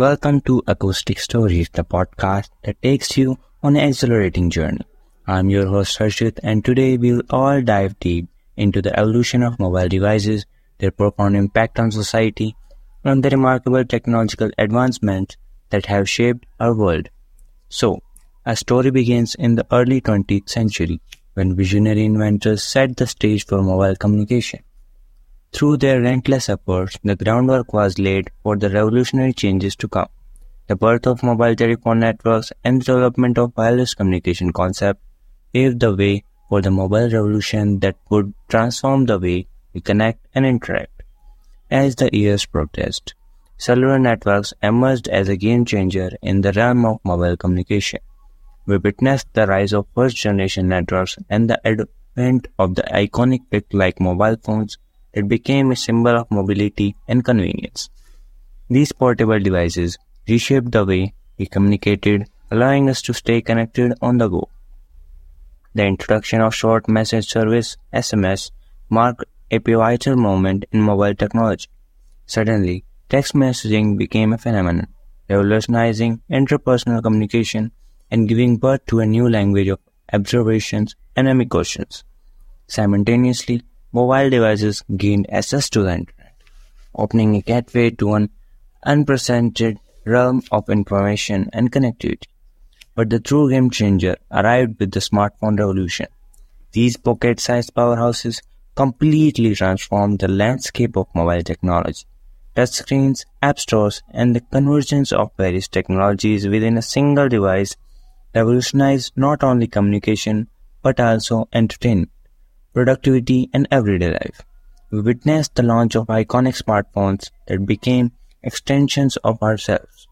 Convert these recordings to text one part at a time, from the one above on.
Welcome to Acoustic Stories, the podcast that takes you on an exhilarating journey. I'm your host Harshit, and today we'll all dive deep into the evolution of mobile devices, their profound impact on society, and the remarkable technological advancements that have shaped our world. So, our story begins in the early 20th century when visionary inventors set the stage for mobile communication. Through their relentless efforts, the groundwork was laid for the revolutionary changes to come. The birth of mobile telephone networks and the development of wireless communication concept paved the way for the mobile revolution that would transform the way we connect and interact. As the years progressed, cellular networks emerged as a game changer in the realm of mobile communication. We witnessed the rise of first generation networks and the advent of the iconic pick like mobile phones it became a symbol of mobility and convenience. These portable devices reshaped the way we communicated, allowing us to stay connected on the go. The introduction of short message service SMS marked a pivotal moment in mobile technology. Suddenly, text messaging became a phenomenon, revolutionizing interpersonal communication and giving birth to a new language of observations and questions. Simultaneously, mobile devices gained access to the internet, opening a gateway to an unprecedented realm of information and connectivity. But the true game changer arrived with the smartphone revolution. These pocket-sized powerhouses completely transformed the landscape of mobile technology. Touchscreens, app stores, and the convergence of various technologies within a single device revolutionized not only communication but also entertainment productivity, and everyday life. We witnessed the launch of iconic smartphones that became extensions of ourselves,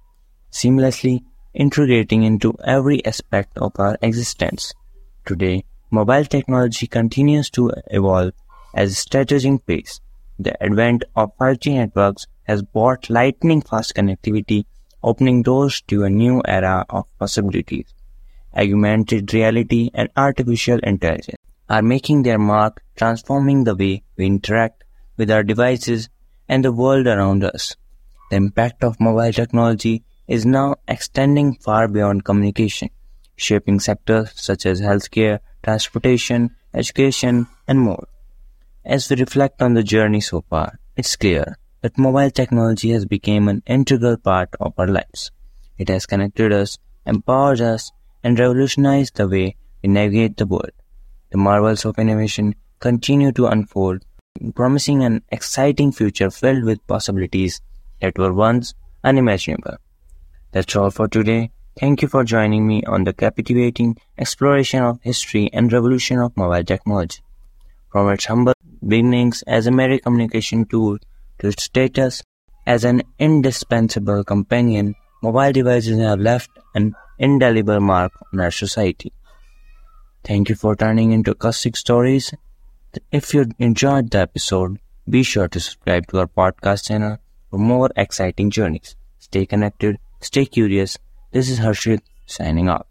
seamlessly integrating into every aspect of our existence. Today, mobile technology continues to evolve at a staggering pace. The advent of 5G networks has brought lightning fast connectivity, opening doors to a new era of possibilities. Augmented reality and artificial intelligence are making their mark, transforming the way we interact with our devices and the world around us. The impact of mobile technology is now extending far beyond communication, shaping sectors such as healthcare, transportation, education, and more. As we reflect on the journey so far, it's clear that mobile technology has become an integral part of our lives. It has connected us, empowered us, and revolutionized the way we navigate the world the marvels of innovation continue to unfold, promising an exciting future filled with possibilities that were once unimaginable. That's all for today. Thank you for joining me on the captivating exploration of history and revolution of mobile technology. From its humble beginnings as a mere communication tool to its status as an indispensable companion, mobile devices have left an indelible mark on our society. Thank you for turning into Acoustic Stories. If you enjoyed the episode, be sure to subscribe to our podcast channel for more exciting journeys. Stay connected, stay curious. This is Harshit signing off.